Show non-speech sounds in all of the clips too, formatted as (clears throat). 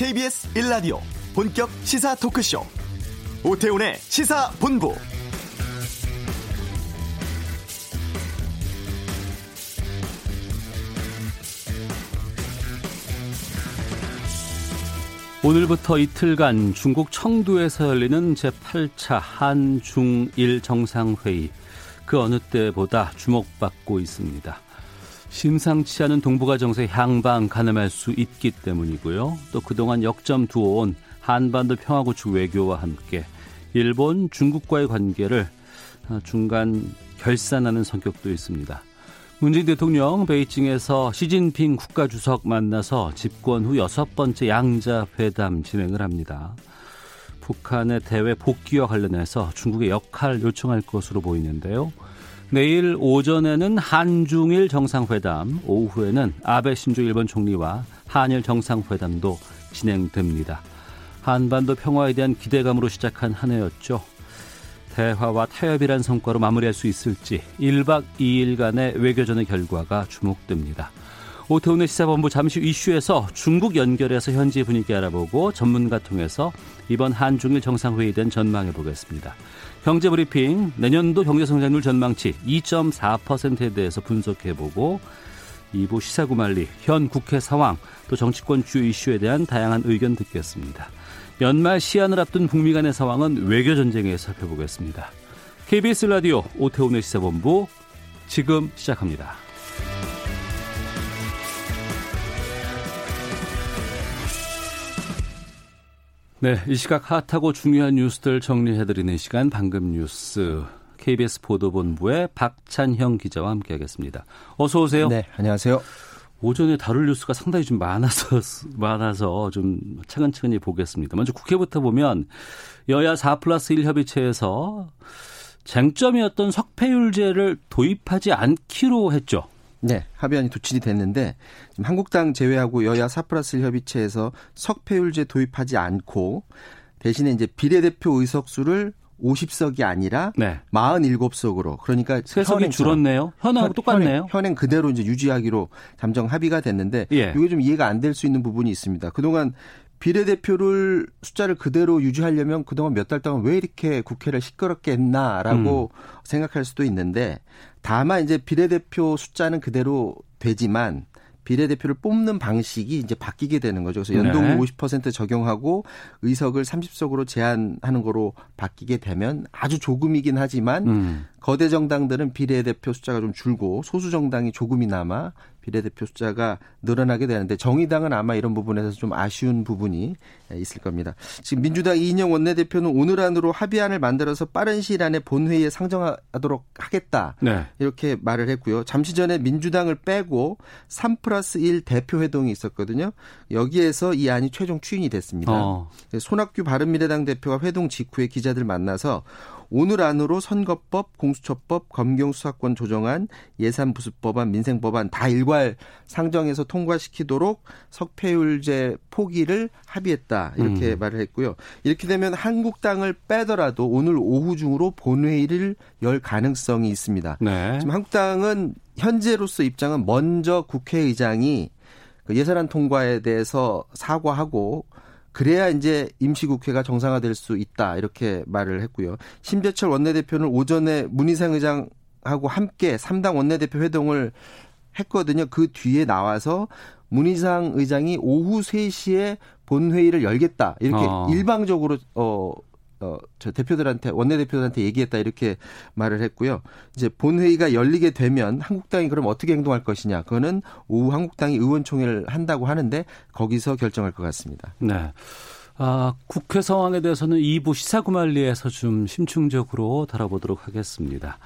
KBS 1라디오 본격 시사 토크쇼. 오태훈의 시사본부. 오늘부터 이틀간 중국 청두에서 열리는 제8차 한중일 정상회의. 그 어느 때보다 주목받고 있습니다. 심상치 않은 동북아 정세 향방 가늠할 수 있기 때문이고요. 또 그동안 역점 두어온 한반도 평화구축 외교와 함께 일본, 중국과의 관계를 중간 결산하는 성격도 있습니다. 문재인 대통령 베이징에서 시진핑 국가주석 만나서 집권 후 여섯 번째 양자 회담 진행을 합니다. 북한의 대외 복귀와 관련해서 중국의 역할 요청할 것으로 보이는데요. 내일 오전에는 한중일 정상회담, 오후에는 아베 신조 일본 총리와 한일 정상회담도 진행됩니다. 한반도 평화에 대한 기대감으로 시작한 한 해였죠. 대화와 타협이란 성과로 마무리할 수 있을지 1박 2일간의 외교전의 결과가 주목됩니다. 오태훈의 시사본부 잠시 이슈에서 중국 연결해서 현지 분위기 알아보고 전문가 통해서 이번 한중일 정상회의에 대한 전망해 보겠습니다. 경제브리핑 내년도 경제성장률 전망치 2.4%에 대해서 분석해 보고 2부 시사구말리 현 국회 상황 또 정치권 주요 이슈에 대한 다양한 의견 듣겠습니다. 연말 시한을 앞둔 북미 간의 상황은 외교 전쟁에 살펴보겠습니다. KBS 라디오 오태훈의 시사본부 지금 시작합니다. 네, 이 시각 핫하고 중요한 뉴스들 정리해드리는 시간 방금 뉴스 KBS 보도본부의 박찬형 기자와 함께하겠습니다. 어서 오세요. 네, 안녕하세요. 오전에 다룰 뉴스가 상당히 좀 많아서 많아서 좀 차근차근히 보겠습니다. 먼저 국회부터 보면 여야 4 플러스 1 협의체에서 쟁점이었던 석패율제를 도입하지 않기로 했죠. 네, 합의안이 도출이 됐는데 지금 한국당 제외하고 여야 4 플러스 1 협의체에서 석패율제 도입하지 않고 대신에 이제 비례대표 의석수를 50석이 아니라 네. 47석으로 그러니까 세석이 줄었네요. 현행하고 똑같네요. 현행, 현행, 그대로 이제 유지하기로 잠정 합의가 됐는데 예. 이게 좀 이해가 안 될 수 있는 부분이 있습니다. 그동안 비례대표를 숫자를 그대로 유지하려면 그동안 몇 달 동안 왜 이렇게 국회를 시끄럽게 했나라고 음. 생각할 수도 있는데 다만 이제 비례대표 숫자는 그대로 되지만 비례대표를 뽑는 방식이 이제 바뀌게 되는 거죠. 그래서 연동을 네. 50% 적용하고 의석을 30석으로 제한하는 거로 바뀌게 되면 아주 조금이긴 하지만 음. 거대 정당들은 비례대표 숫자가 좀 줄고 소수 정당이 조금이나마 비례대표 숫자가 늘어나게 되는데 정의당은 아마 이런 부분에서 좀 아쉬운 부분이 있을 겁니다. 지금 민주당 이인영 원내대표는 오늘 안으로 합의안을 만들어서 빠른 시일 안에 본회의에 상정하도록 하겠다. 네. 이렇게 말을 했고요. 잠시 전에 민주당을 빼고 3 플러스 1 대표 회동이 있었거든요. 여기에서 이 안이 최종 추인이 됐습니다. 어. 손학규 바른미래당 대표가 회동 직후에 기자들 만나서 오늘 안으로 선거법, 공수처법, 검경수사권 조정안, 예산부수법안, 민생법안 다 일괄 상정해서 통과시키도록 석패율제 포기를 합의했다 이렇게 음. 말을 했고요. 이렇게 되면 한국당을 빼더라도 오늘 오후 중으로 본회의를 열 가능성이 있습니다. 네. 지금 한국당은 현재로서 입장은 먼저 국회의장이 그 예산안 통과에 대해서 사과하고 그래야 이제 임시국회가 정상화될 수 있다 이렇게 말을 했고요. 심재철 원내대표는 오전에 문희상 의장하고 함께 3당 원내대표 회동을 했거든요. 그 뒤에 나와서 문희상 의장이 오후 3시에 본회의를 열겠다 이렇게 어. 일방적으로 어 어, 저 대표들한테, 원내대표들한테 얘기했다, 이렇게 말을 했고요. 이제 본회의가 열리게 되면 한국당이 그럼 어떻게 행동할 것이냐. 그거는 오후 한국당이 의원총회를 한다고 하는데 거기서 결정할 것 같습니다. 네. 아, 국회 상황에 대해서는 2부 시사구말리에서 좀 심층적으로 다뤄보도록 하겠습니다.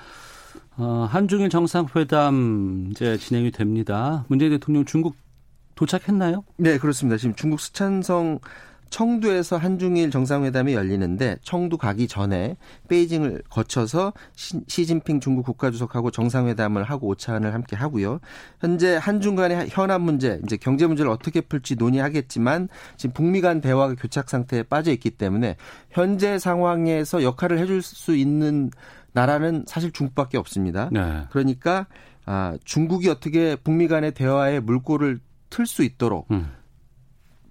어, 한중일 정상회담 이제 진행이 됩니다. 문재인 대통령 중국 도착했나요? 네, 그렇습니다. 지금 중국 스촨성 청두에서 한중일 정상회담이 열리는데 청두 가기 전에 베이징을 거쳐서 시, 시진핑 중국 국가주석하고 정상회담을 하고 오찬을 함께 하고요. 현재 한중 간의 현안 문제, 이제 경제 문제를 어떻게 풀지 논의하겠지만 지금 북미 간 대화가 교착 상태에 빠져 있기 때문에 현재 상황에서 역할을 해줄 수 있는 나라는 사실 중국밖에 없습니다. 네. 그러니까 아, 중국이 어떻게 북미 간의 대화에 물꼬를 틀 수 있도록 음.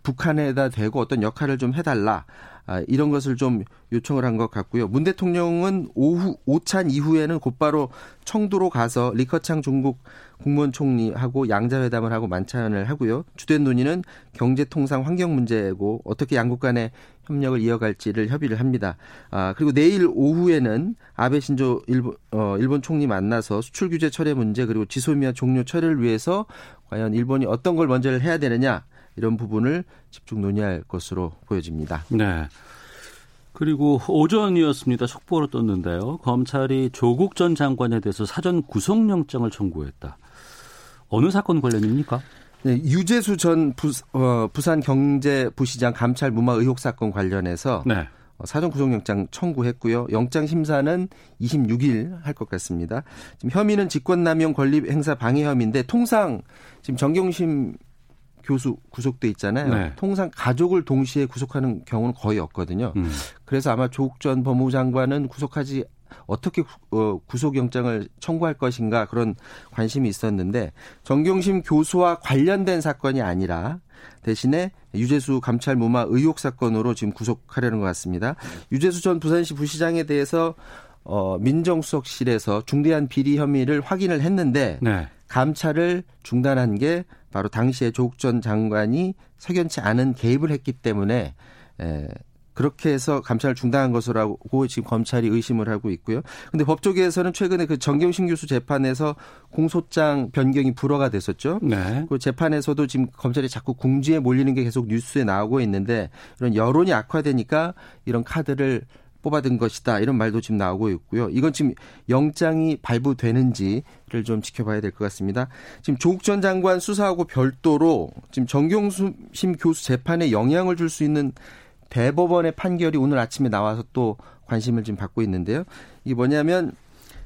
북한에다 대고 어떤 역할을 좀 해달라. 아, 이런 것을 좀 요청을 한 것 같고요. 문 대통령은 오후 오찬 이후에는 곧바로 청두로 가서 리커창 중국 국무원 총리하고 양자회담을 하고 만찬을 하고요. 주된 논의는 경제 통상 환경 문제고 어떻게 양국 간의 협력을 이어갈지를 협의를 합니다. 아, 그리고 내일 오후에는 아베 신조 일본, 어, 일본 총리 만나서 수출 규제 철회 문제 그리고 지소미아 종료 철회를 위해서 과연 일본이 어떤 걸 먼저 해야 되느냐 이런 부분을 집중 논의할 것으로 보여집니다. 네. 그리고 오전이었습니다. 속보로 떴는데요. 검찰이 조국 전 장관에 대해서 사전 구속영장을 청구했다. 어느 사건 관련입니까? 네, 유재수 전 부, 어, 부산 경제부시장 감찰 무마 의혹 사건 관련해서 네. 어, 사전 구속영장 청구했고요. 영장 심사는 26일 할 것 같습니다. 지금 혐의는 직권남용 권리 행사 방해 혐의인데 통상 지금 정경심 교수 구속돼 있잖아요. 네. 통상 가족을 동시에 구속하는 경우는 거의 없거든요. 음. 그래서 아마 조국 전 법무부 장관은 구속하지 어떻게 어, 구속영장을 청구할 것인가 그런 관심이 있었는데 정경심 교수와 관련된 사건이 아니라 대신에 유재수 감찰 무마 의혹 사건으로 지금 구속하려는 것 같습니다. 유재수 전 부산시 부시장에 대해서 어, 민정수석실에서 중대한 비리 혐의를 확인을 했는데 네. 감찰을 중단한 게 바로 당시에 조국 전 장관이 석연치 않은 개입을 했기 때문에 에, 그렇게 해서 감찰을 중단한 것이라고 지금 검찰이 의심을 하고 있고요. 근데 법조계에서는 최근에 그 정경심 교수 재판에서 공소장 변경이 불허가 됐었죠. 네. 그 재판에서도 지금 검찰이 자꾸 궁지에 몰리는 게 계속 뉴스에 나오고 있는데 이런 여론이 악화되니까 이런 카드를 뽑아든 것이다 이런 말도 지금 나오고 있고요. 이건 지금 영장이 발부되는지를 좀 지켜봐야 될 것 같습니다. 지금 조국 전 장관 수사하고 별도로 지금 정경심 교수 재판에 영향을 줄 수 있는 대법원의 판결이 오늘 아침에 나와서 또 관심을 지금 받고 있는데요. 이게 뭐냐면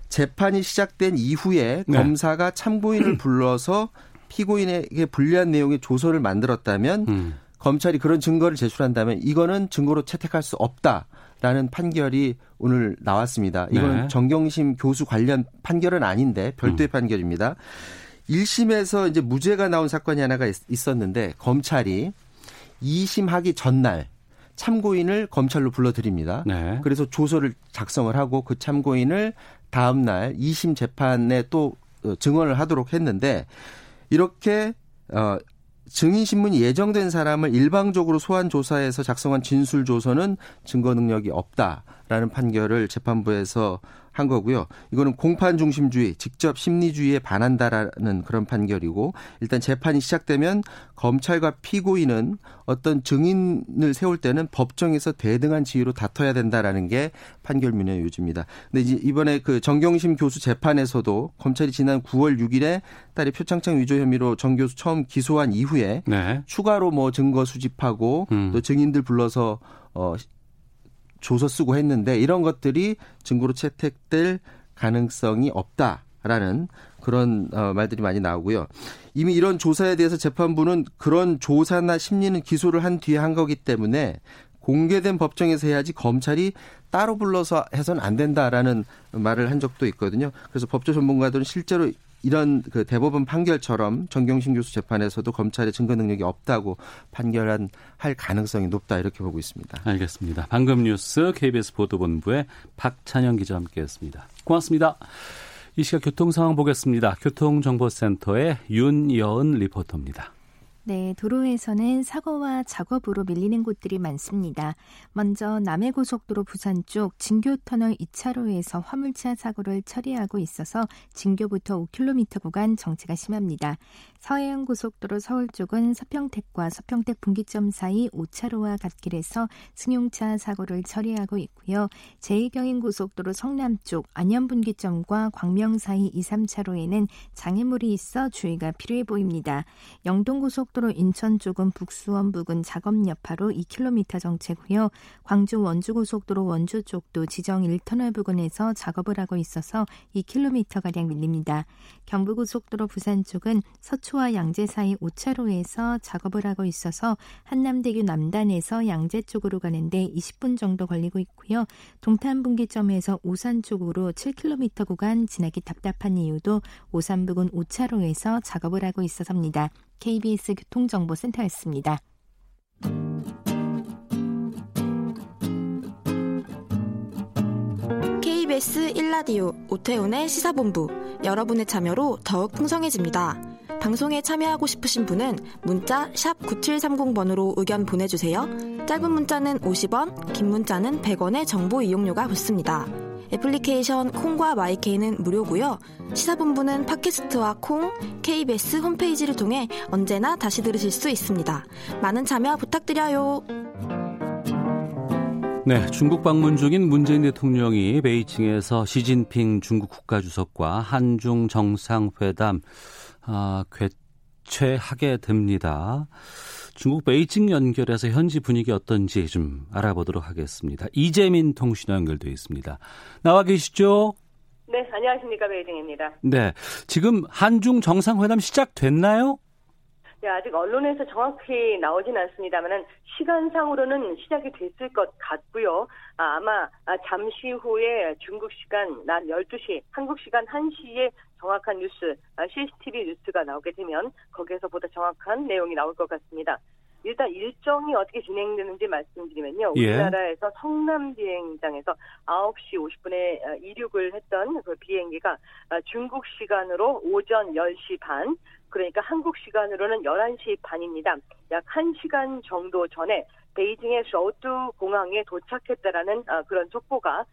재판이 시작된 이후에 네. 검사가 참고인을 (clears throat) 불러서 피고인에게 불리한 내용의 조서를 만들었다면 음. 검찰이 그런 증거를 제출한다면 이거는 증거로 채택할 수 없다. 라는 판결이 오늘 나왔습니다. 이건 네. 정경심 교수 관련 판결은 아닌데 별도의 음. 판결입니다. 1심에서 이제 무죄가 나온 사건이 하나가 있었는데 검찰이 2심 하기 전날 참고인을 검찰로 불러드립니다. 네. 그래서 조서를 작성을 하고 그 참고인을 다음 날 2심 재판에 또 어, 증언을 하도록 했는데 이렇게 어 증인 신문이 예정된 사람을 일방적으로 소환 조사해서 작성한 진술 조서는 증거 능력이 없다라는 판결을 재판부에서 한 거고요. 이거는 공판 중심주의, 직접 심리주의에 반한다라는 그런 판결이고 일단 재판이 시작되면 검찰과 피고인은 어떤 증인을 세울 때는 법정에서 대등한 지위로 다퉈야 된다라는 게 판결문의 요지입니다. 근데 이제 이번에 그 정경심 교수 재판에서도 검찰이 지난 9월 6일에 딸이 표창장 위조 혐의로 정 교수 처음 기소한 이후에 네. 추가로 뭐 증거 수집하고 음. 또 증인들 불러서 어 조서 쓰고 했는데 이런 것들이 증거로 채택될 가능성이 없다라는 그런 어, 말들이 많이 나오고요. 이미 이런 조사에 대해서 재판부는 그런 조사나 심리는 기소를 한 뒤에 한 거기 때문에 공개된 법정에서 해야지 검찰이 따로 불러서 해서는 안 된다라는 말을 한 적도 있거든요. 그래서 법조 전문가들은 실제로 이런 그 대법원 판결처럼 정경심 교수 재판에서도 검찰의 증거 능력이 없다고 판결한 할 가능성이 높다 이렇게 보고 있습니다. 알겠습니다. 방금 뉴스 KBS 보도본부의 박찬영 기자와 함께했습니다. 고맙습니다. 이 시각 교통 상황 보겠습니다. 교통정보센터의 윤여은 리포터입니다. 네, 도로에서는 사고와 작업으로 밀리는 곳들이 많습니다. 먼저 남해고속도로 부산 쪽 진교터널 2차로에서 화물차 사고를 처리하고 있어서 진교부터 5km 구간 정체가 심합니다. 서해안 고속도로 서울 쪽은 서평택과 서평택 분기점 사이 5차로와 갓길에서 승용차 사고를 처리하고 있고요. 제2경인 고속도로 성남 쪽 안현 분기점과 광명 사이 2, 3차로에는 장애물이 있어 주의가 필요해 보입니다. 영동 고속도로 인천 쪽은 북수원 부근 작업 여파로 2km 정체고요. 광주 원주 고속도로 원주 쪽도 지정 1터널 부근에서 작업을 하고 있어서 2km가량 밀립니다. 경부고속도로 부산 쪽은 서초 와 양재 사이 5차로에서 작업을 하고 있어서 한남대교 남단에서 양재 쪽으로 가는데 20분 정도 걸리고 있고요. 동탄분기점에서 오산 쪽으로 7km 구간 지나기 답답한 이유도 오산 부근 5차로에서 작업을 하고 있어서입니다. KBS 교통정보센터였습니다. KBS 1라디오 오태훈의 시사본부 여러분의 참여로 더욱 풍성해집니다. 방송에 참여하고 싶으신 분은 문자 9730번으로 의견 보내주세요. 짧은 문자는 50원, 긴 문자는 100원의 정보 이용료가 붙습니다. 애플리케이션 콩과 마이케이는 무료고요. 시사본부는 팟캐스트와 콩, KBS 홈페이지를 통해 언제나 다시 들으실 수 있습니다. 많은 참여 부탁드려요. 네, 중국 방문 중인 문재인 대통령이 베이징에서 시진핑 중국 국가주석과 한중 정상회담 아, 개최하게 됩니다. 중국 베이징 연결해서 현지 분위기 어떤지 좀 알아보도록 하겠습니다. 이재민 통신화 연결되어 있습니다. 나와 계시죠? 네, 안녕하십니까. 베이징입니다. 네. 지금 한중 정상회담 시작됐나요? 네, 아직 언론에서 정확히 나오진 않습니다만은 시간상으로는 시작이 됐을 것 같고요. 아, 마 잠시 후에 중국 시간 낮 12시, 한국 시간 1시에 정확한 뉴스, CCTV 뉴스가 나오게 되면 거기에서 보다 정확한 내용이 나올 것 같습니다. 일단 일정이 어떻게 진행되는지 말씀드리면요. 예. 우리나라에서 성남 비행장에서 9시 50분에 어, 이륙을 했던 그 비행기가 어, 중국 시간으로 오전 10시 반, 그러니까 한국 시간으로는 11시 반입니다. 약 1시간 정도 전에 베이징의 셔우투 공항에 도착했다라는 어, 그런 속보가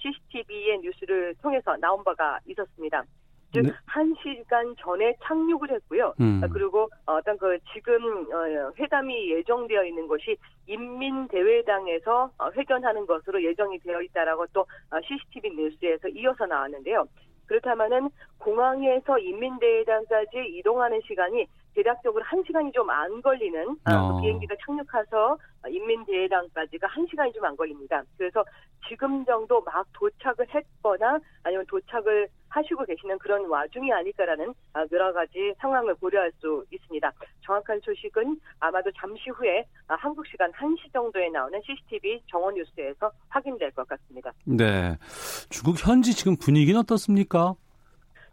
CCTV의 뉴스를 통해서 나온 바가 있었습니다. 즉 네. 1시간 전에 착륙을 했고요. 음. 아, 그리고 어떤 그 지금 어, 회담이 예정되어 있는 곳이 인민대회당에서 어, 회견하는 것으로 예정이 되어 있다라고 또 CCTV 어, 뉴스에서 이어서 나왔는데요. 그렇다면은 공항에서 인민대회당까지 이동하는 시간이 대략적으로 1시간이 좀 안 걸리는 어. 비행기가 착륙해서 인민대회당까지가 1시간이 좀 안 걸립니다. 그래서 지금 정도 막 도착을 했거나 아니면 도착을 하시고 계시는 그런 와중이 아닐까라는 아, 여러 가지 상황을 고려할 수 있습니다. 정확한 소식은 아마도 잠시 후에 아, 한국 시간 1시 정도에 나오는 CCTV 정원 뉴스에서 확인될 것 같습니다. 네. 중국 현지 지금 분위기는 어떻습니까?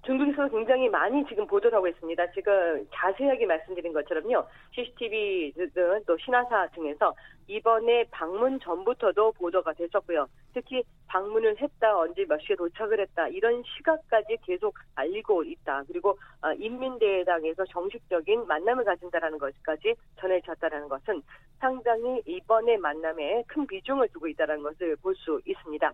중국에서 굉장히 많이 지금 보도를 하고 있습니다. 지금 자세하게 말씀드린 것처럼요. CCTV 등 또 신화사 등에서 이번에 방문 전부터도 보도가 됐었고요. 특히 방문을 했다, 언제 몇 시에 도착을 했다, 이런 시각까지 계속 알리고 있다. 그리고 어, 인민대회당에서 정식적인 만남을 가진다라는 것까지 전해졌다라는 것은 상당히 이번에 만남에 큰 비중을 두고 있다는 것을 볼 수 있습니다.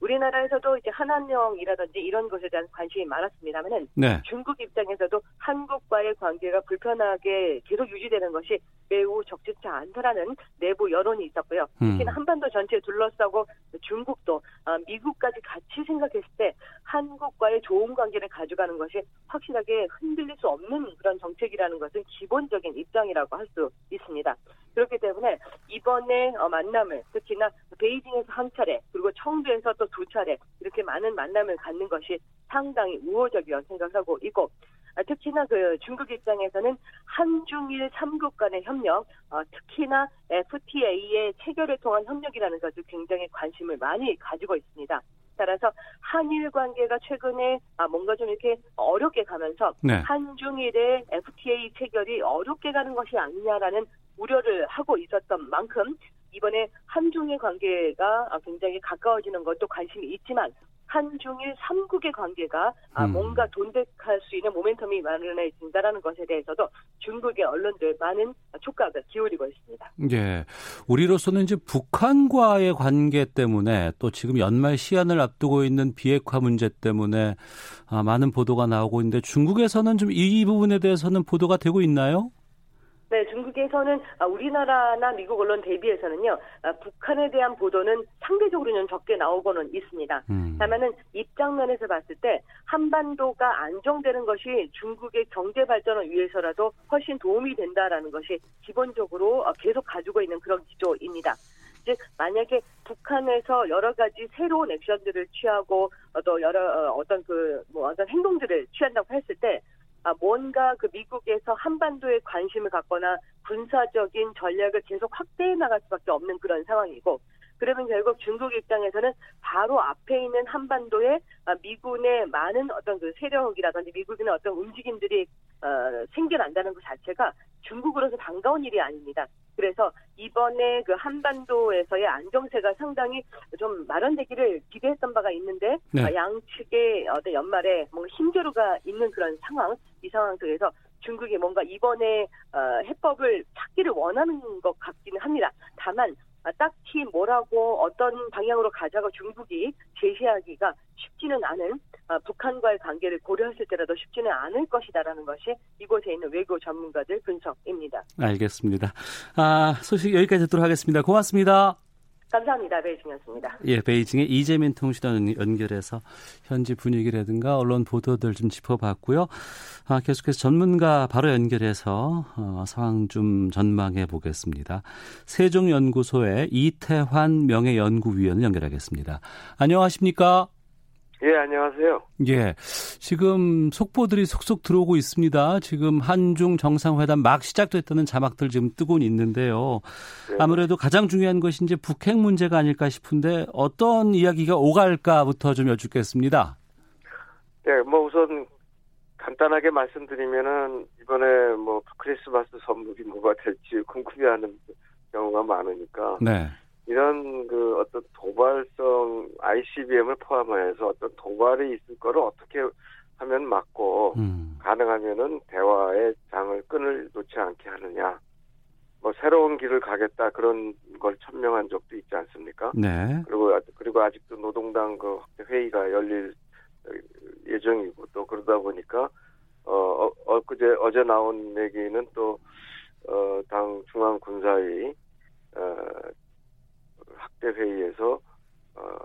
우리나라에서도 이제 한한령이라든지 이런 것에 대한 관심이 많았습니다만은 네. 중국 입장에서도 한국과의 관계가 불편하게 계속 유지되는 것이 매우 적절치 않다라는 내부 여론이 있었고요. 음. 특히나 한반도 전체에 둘러싸고 중국도 어, 미국까지 같이 생각했을 때 한국과의 좋은 관계를 가져가는 것이 확실하게 흔들릴 수 없는 그런 정책이라는 것은 기본적인 입장이라고 할 수 있습니다. 그렇기 때문에 이번에 어, 만남을 특히나 베이징에서 한 차례 그리고 청두에서 또두 차례 이렇게 많은 만남을 갖는 것이 상당히 우호적이라고 생각하고 있고 아, 특히나 그 중국 입장에서는 한중일 3국 간의 협력, 어, 특히나 FTA의 체결을 통한 협력이라는 것을 굉장히 관심을 많이 가지고 있습니다. 따라서 한일 관계가 최근에 아, 뭔가 좀 이렇게 어렵게 가면서 네. 한중일의 FTA 체결이 어렵게 가는 것이 아니냐라는 우려를 하고 있었던 만큼 이번에 한중일 관계가 굉장히 가까워지는 것도 관심이 있지만 한중일 3국의 관계가 아, 음. 뭔가 돈독할 수 있는 모멘텀이 마련해진다라는 것에 대해서도 중국의 언론들 많은 촉각을 기울이고 있습니다. 예. 우리로서는 이제 북한과의 관계 때문에 또 지금 연말 시한을 앞두고 있는 비핵화 문제 때문에 아, 많은 보도가 나오고 있는데 중국에서는 좀 이 부분에 대해서는 보도가 되고 있나요? 네, 중국에서는 아, 우리나라나 미국 언론 대비해서는요, 아, 북한에 대한 보도는 상대적으로는 적게 나오고는 있습니다. 음. 다만은 입장면에서 봤을 때 한반도가 안정되는 것이 중국의 경제 발전을 위해서라도 훨씬 도움이 된다라는 것이 기본적으로 어, 계속 가지고 있는 그런 기조입니다. 즉 만약에 북한에서 여러 가지 새로운 액션들을 취하고 또 여러 어, 어떤 그 뭐 어떤 행동들을 취한다고 했을 때 아, 뭔가 그 미국에서 한반도에 관심을 갖거나 군사적인 전략을 계속 확대해 나갈 수밖에 없는 그런 상황이고 그러면 결국 중국 입장에서는 바로 앞에 있는 한반도에 아, 미군의 많은 어떤 그 세력이라든지 미국의 어떤 움직임들이 어, 생겨난다는 것 자체가 중국으로서 반가운 일이 아닙니다. 그래서 이번에 그 한반도에서의 안정세가 상당히 좀 마련되기를 기대했던 바가 있는데 네. 어, 양측의 어떤 연말에 뭔가 힘겨루가 있는 그런 상황 이 상황 속에서 중국이 뭔가 이번에 어, 해법을 찾기를 원하는 것 같기는 합니다. 다만 아, 딱히 뭐라고 어떤 방향으로 가자고 중국이 제시하기가 쉽지는 않은 아, 북한과의 관계를 고려했을 때라도 쉽지는 않을 것이다라는 것이 이곳에 있는 외교 전문가들 분석입니다. 알겠습니다. 아, 소식 여기까지 듣도록 하겠습니다. 고맙습니다. 감사합니다. 베이징이었습니다. 예, 베이징의 이재민 통신원 연결해서 현지 분위기라든가 언론 보도들 좀 짚어봤고요. 아, 계속해서 전문가 바로 연결해서 어, 상황 좀 전망해 보겠습니다. 세종연구소의 이태환 명예연구위원을 연결하겠습니다. 안녕하십니까? 예, 안녕하세요. 예. 지금 속보들이 속속 들어오고 있습니다. 지금 한중 정상회담 막 시작됐다는 자막들 지금 뜨고 있는데요. 네. 아무래도 가장 중요한 것이 이제 북핵 문제가 아닐까 싶은데 어떤 이야기가 오갈까부터 좀 여쭙겠습니다. 네, 뭐 우선 간단하게 말씀드리면은 이번에 뭐 크리스마스 선물이 뭐가 될지 궁금해하는 경우가 많으니까. 네. 이런 그 어떤 도발성 ICBM을 포함해서 어떤 도발이 있을 거를 어떻게 하면 막고 음. 가능하면은 대화의 장을 끈을 놓지 않게 하느냐. 뭐 새로운 길을 가겠다 그런 걸 천명한 적도 있지 않습니까? 네. 그리고 그리고 아직도 노동당 그 회의가 열릴 예정이고 또 그러다 보니까 어, 어 엊그제 어제 나온 얘기는 또어당 중앙 군사위 어 학대 회의에서 어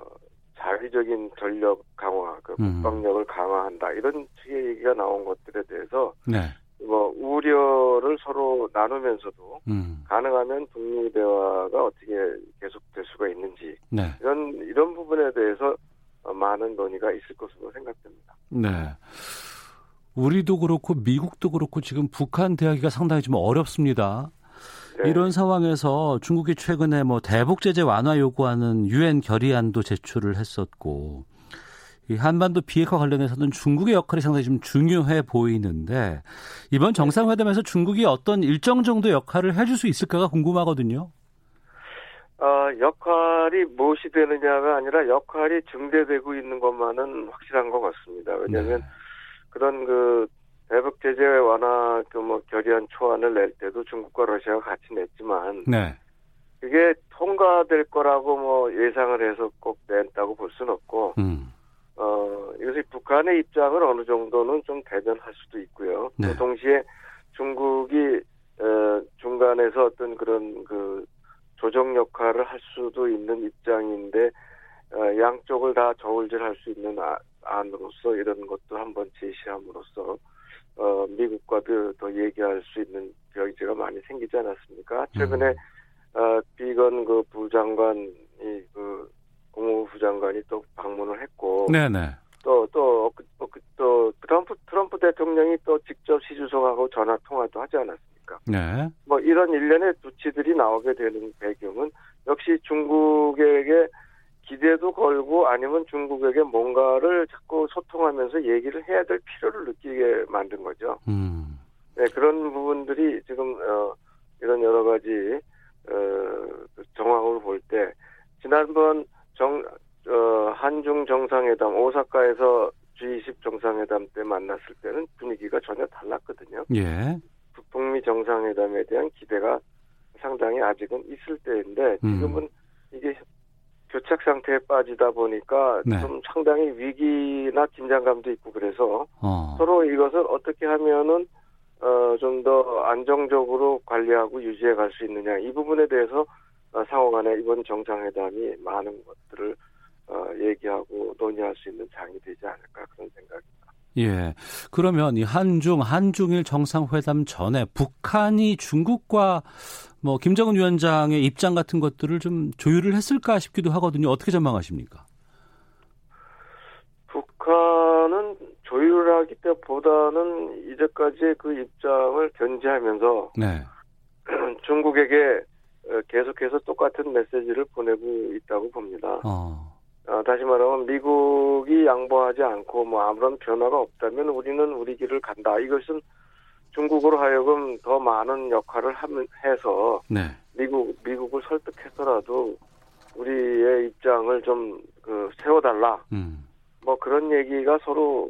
자위적인 전력 강화, 그 음. 국방력을 강화한다 이런 식의 얘기가 나온 것들에 대해서 네. 뭐 우려를 서로 나누면서도 음. 가능하면 북미 대화가 어떻게 계속될 수가 있는지 네. 이런 이런 부분에 대해서 많은 논의가 있을 것으로 생각됩니다. 네. 우리도 그렇고 미국도 그렇고 지금 북한 대하기가 상당히 좀 어렵습니다. 네. 이런 상황에서 중국이 최근에 뭐 대북 제재 완화 요구하는 유엔 결의안도 제출을 했었고 이 한반도 비핵화 관련해서는 중국의 역할이 상당히 좀 중요해 보이는데 이번 정상회담에서 중국이 어떤 일정 정도 역할을 해줄 수 있을까가 궁금하거든요. 어, 역할이 무엇이 되느냐가 아니라 역할이 증대되고 있는 것만은 확실한 것 같습니다. 왜냐하면 네. 그런 그 대북 제재 완화 그뭐 결의안 초안을 낼 때도 중국과 러시아가 같이 냈지만 네. 그게 통과될 거라고 뭐 예상을 해서 꼭 냈다고 볼 수는 없고 음. 어 이것이 북한의 입장을 어느 정도는 좀 대변할 수도 있고요. 네. 또 동시에 중국이 어, 중간에서 어떤 그런 그 조정 역할을 할 수도 있는 입장인데 어, 양쪽을 다 저울질할 수 있는 아, 안으로서 이런 것도 한번 제시함으로써 어, 미국과도 더 얘기할 수 있는 여지가 많이 생기지 않았습니까? 최근에 음. 어, 비건 그 부장관이 그 국무부 장관이 또 방문을 했고, 네네. 또또 또, 그, 또 트럼프 트럼프 대통령이 또 직접 시주석하고 전화 통화도 하지 않았습니까? 네. 뭐 이런 일련의 조치들이 나오게 되는 배경은 역시 중국에게 기대도 걸고 아니면 중국에게 뭔가를 자꾸 소통하면서 얘기를 해야 될 필요를 느끼게 만든 거죠. 음. 네, 그런 부분들이 지금 어, 이런 여러 가지 어, 정황을 볼때 지난번 정 어, 한중 정상회담 오사카에서 G20 정상회담 때 만났을 때는 분위기가 전혀 달랐거든요. 예. 북미 정상회담에 대한 기대가 상당히 아직은 있을 때인데 음. 지금은 음. 이게 교착 상태에 빠지다 보니까 네. 좀 상당히 위기나 긴장감도 있고 그래서 어. 서로 이것을 어떻게 하면은 어, 좀 더 안정적으로 관리하고 유지해 갈 수 있느냐 이 부분에 대해서 어, 상호 간에 이번 정상회담이 많은 것들을 어, 얘기하고 논의할 수 있는 장이 되지 않을까 그런 생각입니다. 예. 그러면 이 한중, 한중일 정상회담 전에 북한이 중국과 뭐 김정은 위원장의 입장 같은 것들을 좀 조율을 했을까 싶기도 하거든요. 어떻게 전망하십니까? 북한은 조율하기 때보다는 이제까지 그 입장을 견지하면서 네. (clears throat) 중국에게 계속해서 똑같은 메시지를 보내고 있다고 봅니다. 어. 어, 다시 말하면 미국이 양보하지 않고 뭐 아무런 변화가 없다면 우리는 우리 길을 간다. 이것은 중국으로 하여금 더 많은 역할을 해서 네. 미국 미국을 설득해서라도 우리의 입장을 좀 그 세워달라. 음. 뭐 그런 얘기가 서로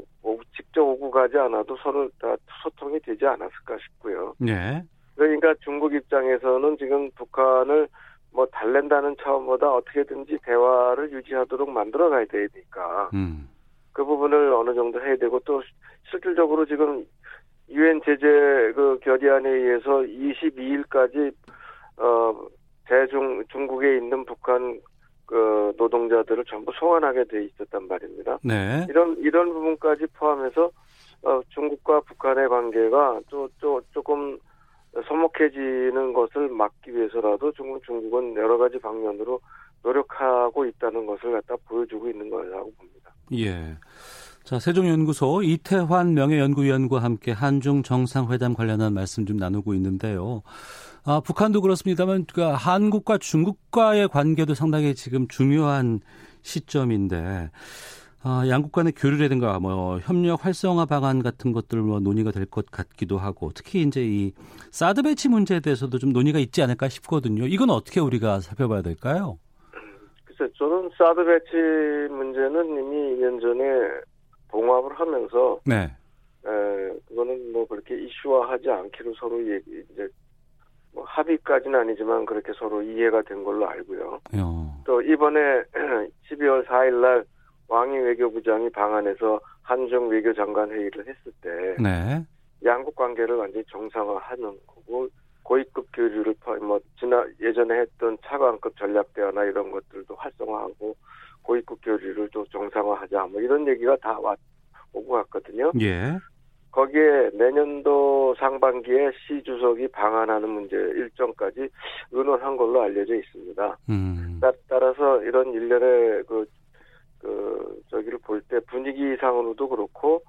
직접 오고 가지 않아도 서로 다 소통이 되지 않았을까 싶고요. 네. 그러니까 중국 입장에서는 지금 북한을 뭐 달랜다는 차원보다 어떻게든지 대화를 유지하도록 만들어 가야 되니까 음. 그 부분을 어느 정도 해야 되고 또 실질적으로 지금 유엔 제재 그 결의안에 의해서 22일까지 어 대중 중국에 있는 북한 그 노동자들을 전부 소환하게 돼 있었단 말입니다. 네. 이런 이런 부분까지 포함해서 어 중국과 북한의 관계가 또 또 조금 서먹해지는 것을 막기 위해서라도 중국 중국은 여러 가지 방면으로 노력하고 있다는 것을 갖다 보여주고 있는 거라고 봅니다. 예. 자, 세종연구소 이태환 명예연구위원과 함께 한중 정상회담 관련한 말씀 좀 나누고 있는데요. 아, 북한도 그렇습니다만 그러니까 한국과 중국과의 관계도 상당히 지금 중요한 시점인데 아, 양국 간의 교류라든가 뭐 협력 활성화 방안 같은 것들 뭐 논의가 될 것 같기도 하고 특히 이제 이 사드 배치 문제에 대해서도 좀 논의가 있지 않을까 싶거든요. 이건 어떻게 우리가 살펴봐야 될까요? 글쎄, 저는 사드 배치 문제는 이미 2년 전에 봉합을 하면서 네. 에, 그거는 뭐 그렇게 이슈화하지 않기로 서로 얘기 이제 뭐 합의까지는 아니지만 그렇게 서로 이해가 된 걸로 알고요. 어. 또 이번에 (clears throat) 12월 4일 날 왕이 외교부장이 방한해서 한중 외교장관 회의를 했을 때 네. 양국 관계를 완전히 정상화하는 거고 고위급 교류를 뭐 지나 예전에 했던 차관급 전략 대화나 이런 것들도 활성화하고 고위급 교류를 또 정상화하자 뭐 이런 얘기가 다 왔, 오고 갔거든요. 예. 거기에 내년도 상반기에 시 주석이 방한하는 문제 일정까지 의논한 걸로 알려져 있습니다. 음. 따라서 이런 일련의 그, 그, 저기를 볼 때 분위기상으로도 그렇고,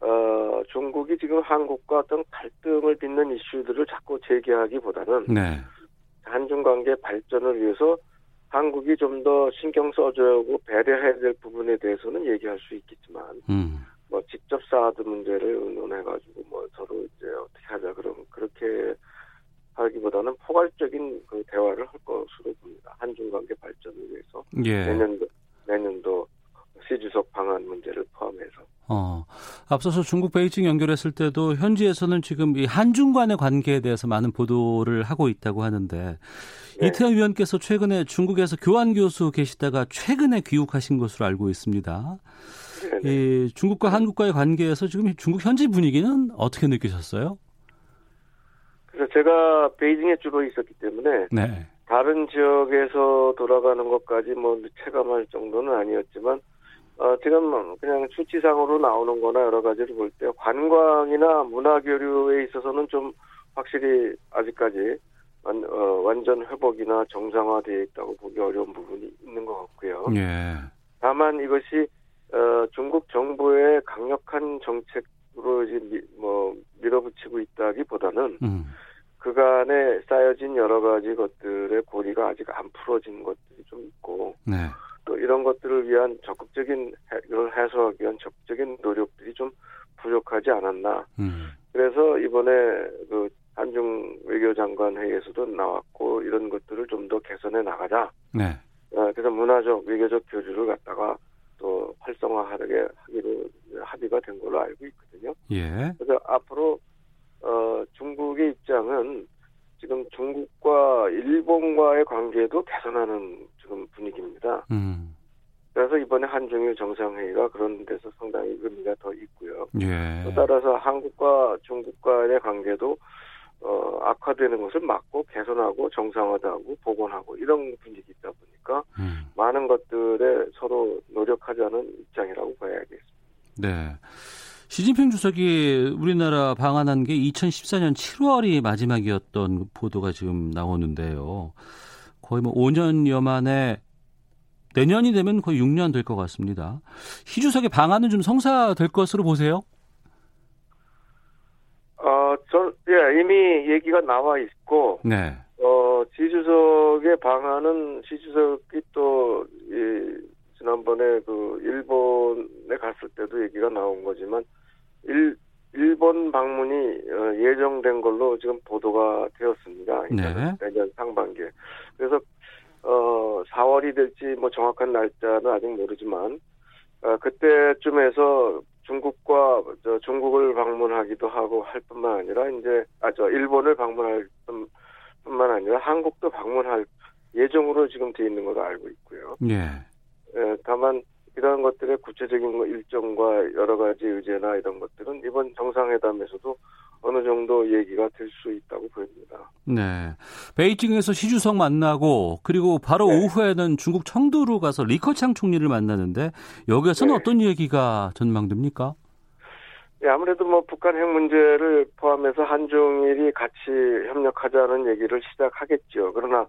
어, 중국이 지금 한국과 어떤 갈등을 빚는 이슈들을 자꾸 제기하기보다는, 네. 한중 관계 발전을 위해서 한국이 좀 더 신경 써줘야 하고 배려해야 될 부분에 대해서는 얘기할 수 있겠지만, 음. 뭐 직접 사드 문제를 의논해가지고 뭐 서로 이제 어떻게 하자 그럼 그렇게 하기보다는 포괄적인 그 대화를 할 것으로 봅니다. 한중 관계 발전을 위해서 예. 내년도 시주석 방안 문제를 포함해서. 어, 앞서서 중국 베이징 연결했을 때도 현지에서는 지금 이 한중 간의 관계에 대해서 많은 보도를 하고 있다고 하는데 네. 이태원 위원께서 최근에 중국에서 교환 교수 계시다가 최근에 귀국하신 것으로 알고 있습니다. 이 중국과 한국과의 관계에서 지금 중국 현지 분위기는 어떻게 느끼셨어요? 그래서 제가 베이징에 주로 있었기 때문에 네. 다른 지역에서 돌아가는 것까지 뭐 체감할 정도는 아니었지만 어, 지금 그냥 수치상으로 나오는 거나 여러 가지를 볼 때 관광이나 문화교류에 있어서는 좀 확실히 아직까지 완, 어, 완전 회복이나 정상화되어 있다고 보기 어려운 부분이 있는 것 같고요. 예. 다만 이것이 어, 중국 정부의 강력한 정책으로 이제 미, 뭐 밀어붙이고 있다기보다는 음. 그간에 쌓여진 여러 가지 것들의 고리가 아직 안 풀어진 것들이 좀 있고 네. 또 이런 것들을 위한 적극적인 이걸 해소하기 위한 적극적인 노력들이 좀 부족하지 않았나. 음. 그래서 이번에 그 한중 외교장관 회의에서도 나왔고 이런 것들을 좀 더 개선해 나가자. 네. 어, 그래서 문화적 외교적 교류를 갖다가 또 활성화하게 하기로 합의가 된 걸로 알고 있거든요. 예. 그래서 앞으로 어, 중국의 입장은 지금 중국과 일본과의 관계도 개선하는 지금 분위기입니다. 음. 그래서 이번에 한중일 정상회의가 그런 데서 상당히 의미가 더 있고요. 예. 또 따라서 한국과 중국과의 관계도 어, 악화되는 것을 막고 개선하고 정상화하고 복원하고 이런 분위기이다 보니까 음. 많은 것들에 서로 노력하자는 입장이라고 봐야겠습니다. 네. 시진핑 주석이 우리나라 방한한 게 2014년 7월이 마지막이었던 보도가 지금 나오는데요. 거의 뭐 5년여 만에 내년이 되면 거의 6년 될 것 같습니다. 시 주석의 방안은 좀 성사될 것으로 보세요? 어, 저, 예, 이미 얘기가 나와 있고, 네. 어, 시 주석의 방안은 시 주석이 또, 이, 지난번에 그, 일본에 갔을 때도 얘기가 나온 거지만, 일, 일본 방문이 어, 예정된 걸로 지금 보도가 되었습니다. 네. 내년 상반기에. 그래서 어 4월이 될지 뭐 정확한 날짜는 아직 모르지만 어, 그때쯤에서 중국과 저 중국을 방문하기도 하고 할 뿐만 아니라 이제 아 저 일본을 방문할 뿐만 아니라 한국도 방문할 예정으로 지금 돼 있는 걸로 알고 있고요. 예. 예 다만 이러한 것들의 구체적인 뭐 일정과 여러 가지 의제나 이런 것들은 이번 정상회담에서도 어느 정도 얘기가 될 수 있다고 보입니다. 네. 베이징에서 시주석 만나고 그리고 바로 네. 오후에는 중국 청두로 가서 리커창 총리를 만나는데 여기에서는 네. 어떤 얘기가 전망됩니까? 네, 아무래도 뭐 북한 핵 문제를 포함해서 한중일이 같이 협력하자는 얘기를 시작하겠죠. 그러나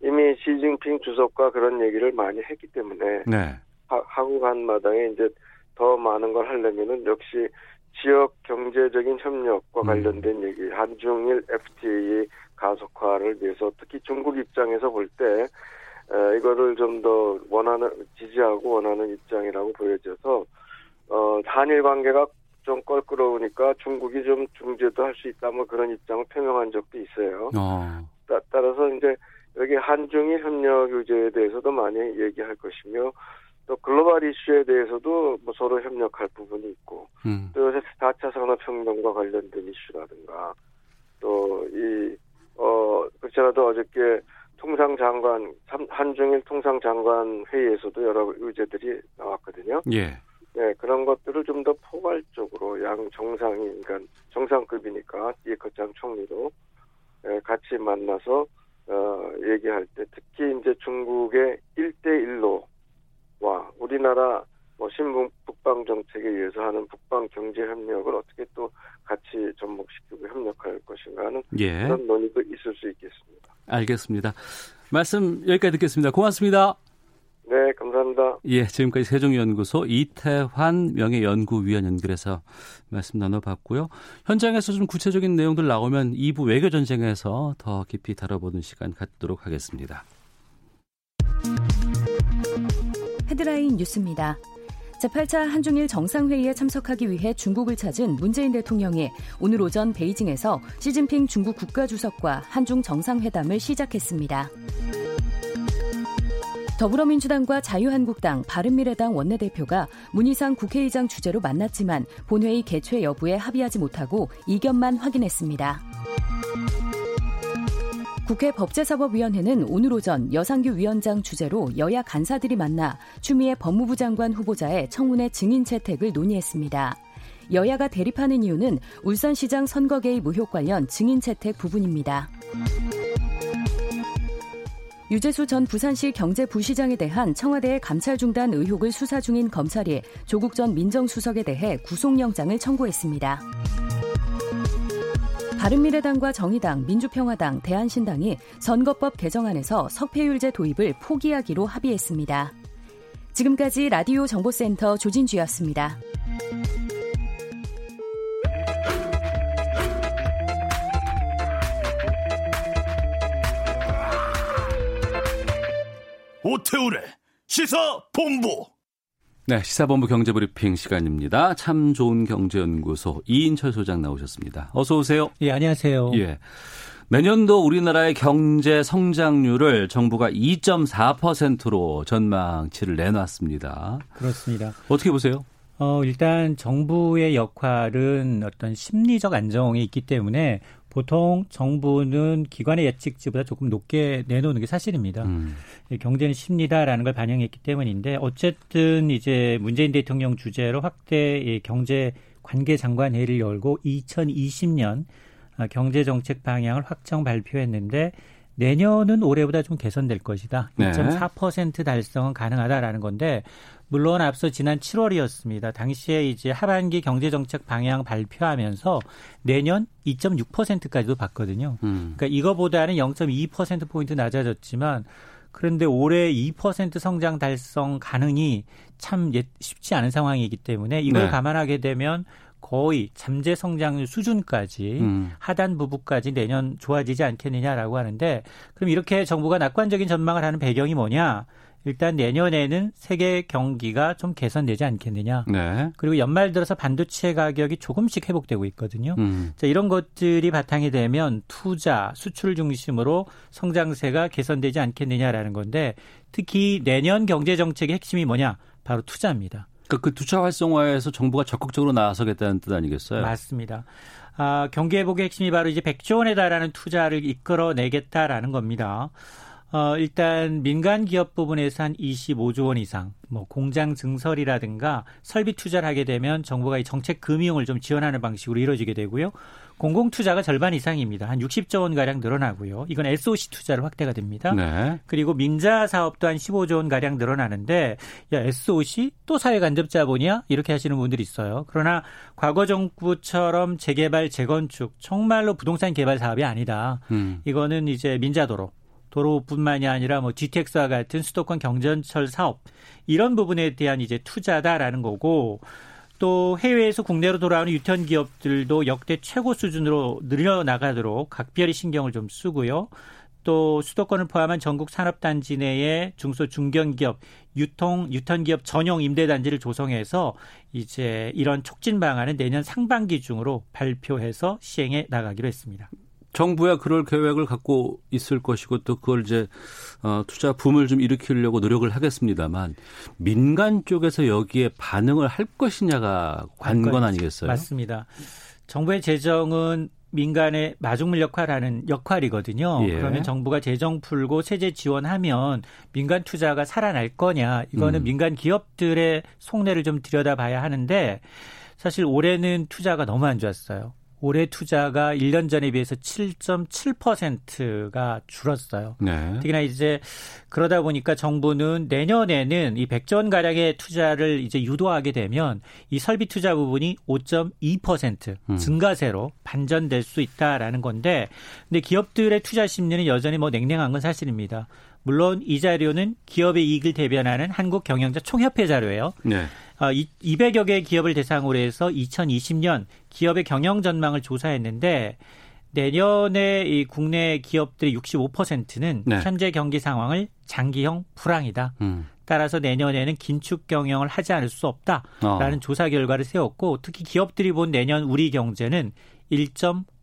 이미 시진핑 주석과 그런 얘기를 많이 했기 때문에 네. 하고 간 마당에 이제 더 많은 걸 하려면은 역시 지역 경제적인 협력과 음. 관련된 얘기, 한중일 FTA 가속화를 위해서 특히 중국 입장에서 볼 때 이거를 좀 더 원하는 지지하고 원하는 입장이라고 보여져서 어 한일 관계가 좀 껄끄러우니까 중국이 좀 중재도 할 수 있다 뭐 그런 입장을 표명한 적도 있어요. 어. 따, 따라서 이제 여기 한중일 협력 유제에 대해서도 많이 얘기할 것이며 또 글로벌 이슈에 대해서도 뭐 서로 협력할 부분이 있고 음. 또 요새 4차 산업혁명과 관련된 이슈라든가 또 이 어 그렇지않아도 어저께 통상장관 한중일 통상장관 회의에서도 여러 의제들이 나왔거든요. 예. 네, 그런 것들을 좀 더 포괄적으로 양 정상이 그러니까 정상급이니까 이커장 총리도 예, 같이 만나서 어 얘기할 때 특히 이제 중국의 1대1로 와 우리나라 뭐 신북 북방 정책에 의해서 하는 북방 경제 협력을 어떻게 또 같이 접목시키고 협력할 것인가 하는 예. 그런 논의도 있을 수 있겠습니다. 알겠습니다. 말씀 여기까지 듣겠습니다. 고맙습니다. 네, 감사합니다. 예, 지금까지 세종연구소 이태환 명예연구위원 연결해서 말씀 나눠봤고요. 현장에서 좀 구체적인 내용들 나오면 2부 외교전쟁에서 더 깊이 다뤄보는 시간 갖도록 하겠습니다. 헤드라인 뉴스입니다. 제8차 한중일 정상회의에 참석하기 위해 중국을 찾은 문재인 대통령이 오늘 오전 베이징에서 시진핑 중국 국가주석과 한중 정상회담을 시작했습니다. 더불어민주당과 자유한국당, 바른미래당 원내대표가 문희상 국회의장 주재로 만났지만 본회의 개최 여부에 합의하지 못하고 이견만 확인했습니다. 국회 법제사법위원회는 오늘 오전 여상규 위원장 주재로 여야 간사들이 만나 추미애 법무부 장관 후보자의 청문회 증인 채택을 논의했습니다. 여야가 대립하는 이유는 울산시장 선거 개입 무효 관련 증인 채택 부분입니다. 유재수 전 부산시 경제부시장에 대한 청와대의 감찰 중단 의혹을 수사 중인 검찰이 조국 전 민정수석에 대해 구속영장을 청구했습니다. 바른미래당과 정의당, 민주평화당, 대한신당이 선거법 개정안에서 석패율제 도입을 포기하기로 합의했습니다. 지금까지 라디오 정보센터 조진주였습니다. 오태우래 시사 본부 네, 시사본부 경제브리핑 시간입니다. 참 좋은 경제연구소 이인철 소장 나오셨습니다. 어서 오세요. 예, 안녕하세요. 예. 내년도 우리나라의 경제 성장률을 정부가 2.4%로 전망치를 내놨습니다. 그렇습니다. 어떻게 보세요? 어, 일단 정부의 역할은 어떤 심리적 안정이 있기 때문에 보통 정부는 기관의 예측치보다 조금 높게 내놓는 게 사실입니다. 음. 경제는 쉽니다라는 걸 반영했기 때문인데 어쨌든 이제 문재인 대통령 주재로 확대 경제 관계 장관 회의를 열고 2020년 아, 경제 정책 방향을 확정 발표했는데 내년은 올해보다 좀 개선될 것이다. 네. 2.4% 달성은 가능하다라는 건데 물론 앞서 지난 7월이었습니다. 당시에 이제 하반기 경제정책 방향 발표하면서 내년 2.6%까지도 봤거든요. 음. 그러니까 이거보다는 0.2% 포인트 낮아졌지만 그런데 올해 2% 성장 달성 가능이 참 쉽지 않은 상황이기 때문에 이걸 네. 감안하게 되면 거의 잠재 성장률 수준까지 음. 하단 부분까지 내년 좋아지지 않겠느냐라고 하는데 그럼 이렇게 정부가 낙관적인 전망을 하는 배경이 뭐냐? 일단 내년에는 세계 경기가 좀 개선되지 않겠느냐. 네. 그리고 연말 들어서 반도체 가격이 조금씩 회복되고 있거든요. 음. 자, 이런 것들이 바탕이 되면 투자, 수출 중심으로 성장세가 개선되지 않겠느냐라는 건데 특히 내년 경제 정책의 핵심이 뭐냐? 바로 투자입니다. 그러니까 그 투자 활성화에서 정부가 적극적으로 나서겠다는 뜻 아니겠어요? 맞습니다. 아, 경기 회복의 핵심이 바로 이제 100조 원에 달하는 투자를 이끌어내겠다라는 겁니다. 어, 일단 민간 기업 부분에서 한 25조 원 이상, 뭐 공장 증설이라든가 설비 투자를 하게 되면 정부가 이 정책 금융을 좀 지원하는 방식으로 이루어지게 되고요. 공공 투자가 절반 이상입니다. 한 60조 원 가량 늘어나고요. 이건 SOC 투자를 확대가 됩니다. 네. 그리고 민자 사업도 한 15조 원 가량 늘어나는데 야 SOC 또 사회 간접 자본이야 이렇게 하시는 분들이 있어요. 그러나 과거 정부처럼 재개발 재건축 정말로 부동산 개발 사업이 아니다. 음. 이거는 이제 민자도로 도로뿐만이 아니라 뭐 GTX와 같은 수도권 경전철 사업 이런 부분에 대한 이제 투자다라는 거고 또 해외에서 국내로 돌아오는 유턴 기업들도 역대 최고 수준으로 늘려나가도록 각별히 신경을 좀 쓰고요. 또 수도권을 포함한 전국 산업단지 내에 중소 중견기업 유통 유턴기업 전용 임대단지를 조성해서 이제 이런 촉진 방안은 내년 상반기 중으로 발표해서 시행해 나가기로 했습니다. 정부야 그럴 계획을 갖고 있을 것이고 또 그걸 이제 어, 투자 붐을 좀 일으키려고 노력을 하겠습니다만 민간 쪽에서 여기에 반응을 할 것이냐가 관건 아니겠어요? 맞습니다. 정부의 재정은 민간의 마중물 역할하는 역할이거든요. 예. 그러면 정부가 재정 풀고 세제 지원하면 민간 투자가 살아날 거냐? 이거는 음. 민간 기업들의 속내를 좀 들여다봐야 하는데 사실 올해는 투자가 너무 안 좋았어요. 올해 투자가 1년 전에 비해서 7.7%가 줄었어요. 네. 특히나 이제 그러다 보니까 정부는 내년에는 이 100조 원 가량의 투자를 이제 유도하게 되면 이 설비 투자 부분이 5.2% 음. 증가세로 반전될 수 있다라는 건데 근데 기업들의 투자 심리는 여전히 뭐 냉랭한 건 사실입니다. 물론 이 자료는 기업의 이익을 대변하는 한국 경영자 총협회 자료예요. 네. 200여 어, 개의 기업을 대상으로 해서 2020년 기업의 경영 전망을 조사했는데 내년에 이 국내 기업들의 65%는 네. 현재 경기 상황을 장기형 불황이다. 음. 따라서 내년에는 긴축 경영을 하지 않을 수 없다라는 어. 조사 결과를 세웠고 특히 기업들이 본 내년 우리 경제는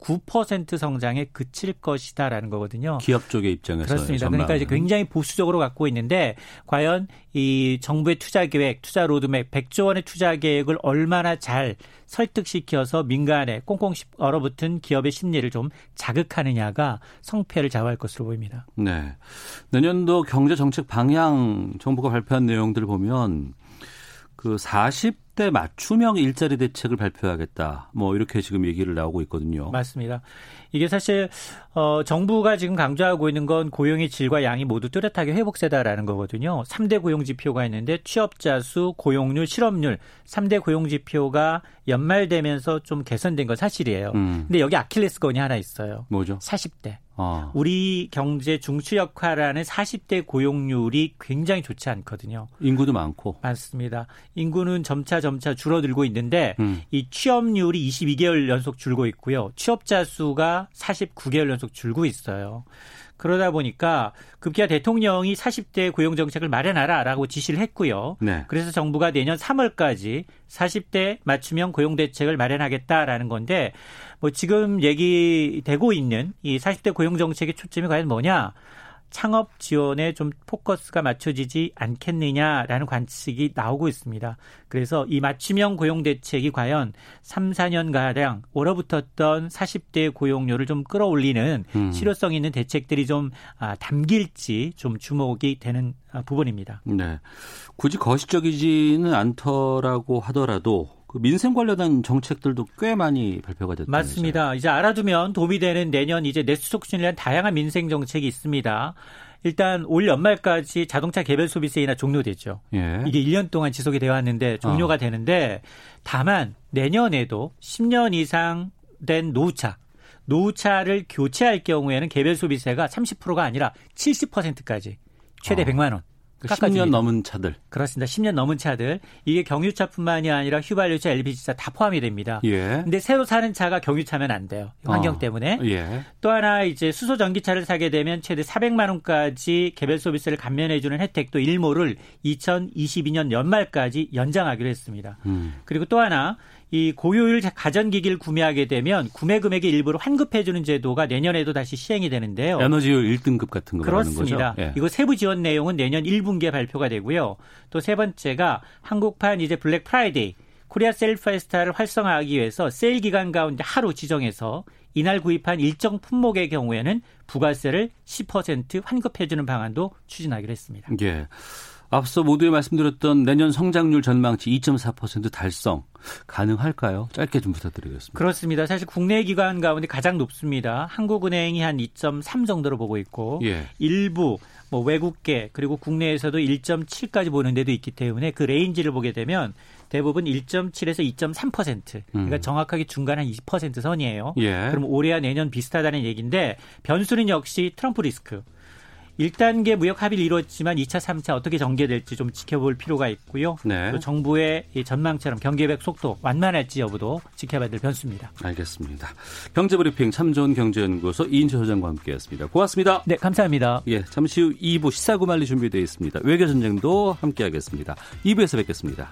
1.9% 성장에 그칠 것이다라는 거거든요. 기업 쪽의 입장에서 그렇습니다. 그러니까 이제 굉장히 보수적으로 갖고 있는데 과연 이 정부의 투자 계획, 투자 로드맵 100조 원의 투자 계획을 얼마나 잘 설득시켜서 민간에 꽁꽁 얼어붙은 기업의 심리를 좀 자극하느냐가 성패를 좌우할 것으로 보입니다. 네. 내년도 경제 정책 방향 정부가 발표한 내용들을 보면 그 40대 맞춤형 일자리 대책을 발표하겠다. 뭐 이렇게 지금 얘기를 나오고 있거든요. 맞습니다. 이게 사실 어 정부가 지금 강조하고 있는 건 고용의 질과 양이 모두 뚜렷하게 회복세다라는 거거든요. 3대 고용 지표가 있는데 취업자 수, 고용률, 실업률 3대 고용 지표가 연말되면서 좀 개선된 건 사실이에요. 음. 근데 여기 아킬레스건이 하나 있어요. 뭐죠? 40대. 아. 우리 경제 중추 역할하는 40대 고용률이 굉장히 좋지 않거든요. 인구도 많고. 맞습니다. 인구는 점차 점차 줄어들고 있는데 음. 이 취업률이 22개월 연속 줄고 있고요. 취업자 수가 49개월 연속 줄고 있어요. 그러다 보니까 급기야 대통령이 40대 고용 정책을 마련하라라고 지시를 했고요. 네. 그래서 정부가 내년 3월까지 40대 맞춤형 고용 대책을 마련하겠다라는 건데 뭐 지금 얘기되고 있는 이 40대 고용 정책의 초점이 과연 뭐냐? 창업 지원에 좀 포커스가 맞춰지지 않겠느냐라는 관측이 나오고 있습니다. 그래서 이 맞춤형 고용 대책이 과연 3, 4년가량 얼어붙었던 40대 고용료를 좀 끌어올리는 음. 실효성 있는 대책들이 좀 아, 담길지 좀 주목이 되는 아, 부분입니다. 네. 굳이 거시적이지는 않더라고 하더라도 그 민생 관련한 정책들도 꽤 많이 발표가 됐다. 맞습니다. 이제 알아두면 도움이 되는 내년 이제 내수 촉진을 위한 다양한 민생 정책이 있습니다. 일단 올 연말까지 자동차 개별 소비세이나 종료됐죠. 예. 이게 1년 동안 지속이 되어 왔는데 종료가 어. 되는데 다만 내년에도 10년 이상 된 노후차 노후차를 교체할 경우에는 개별 소비세가 30%가 아니라 70%까지 최대 어. 100만 원 10년 넘은 차들. 그렇습니다. 10년 넘은 차들. 이게 경유차뿐만이 아니라 휘발유차, LPG차 다 포함이 됩니다. 예. 근데 새로 사는 차가 경유차면 안 돼요. 환경 어. 때문에. 예. 또 하나 이제 수소 전기차를 사게 되면 최대 400만 원까지 개별 소비세를 감면해 주는 혜택도 일모를 2022년 연말까지 연장하기로 했습니다. 음. 그리고 또 하나 이 고효율 가전기기를 구매하게 되면 구매 금액의 일부를 환급해주는 제도가 내년에도 다시 시행이 되는데요. 에너지율 1등급 같은 거 그렇습니다. 예. 이거 세부 지원 내용은 내년 1분기에 발표가 되고요. 또 세 번째가 한국판 이제 블랙 프라이데이 코리아 세일 페스타를 활성화하기 위해서 세일 기간 가운데 하루 지정해서 이날 구입한 일정 품목의 경우에는 부가세를 10% 환급해주는 방안도 추진하기로 했습니다. 예. 앞서 모두에 말씀드렸던 내년 성장률 전망치 2.4% 달성 가능할까요? 짧게 좀 부탁드리겠습니다. 그렇습니다. 사실 국내 기관 가운데 가장 높습니다. 한국은행이 한 2.3 정도로 보고 있고 예. 일부 뭐 외국계 그리고 국내에서도 1.7까지 보는 데도 있기 때문에 그 range를 보게 되면 대부분 1.7에서 2.3% 그러니까 음. 정확하게 중간 한 20% 선이에요. 예. 그럼 올해와 내년 비슷하다는 얘기인데 변수는 역시 트럼프 리스크. 1단계 무역 합의를 이뤘지만 2차, 3차 어떻게 전개될지 좀 지켜볼 필요가 있고요. 네. 또 정부의 전망처럼 경계백 속도 완만할지 여부도 지켜봐야 될 변수입니다. 알겠습니다. 경제브리핑 참 좋은 경제연구소 이인철 소장과 함께했습니다. 고맙습니다. 네, 감사합니다. 예, 잠시 후 2부 시사구말리 준비되어 있습니다. 외교전쟁도 함께하겠습니다. 2부에서 뵙겠습니다.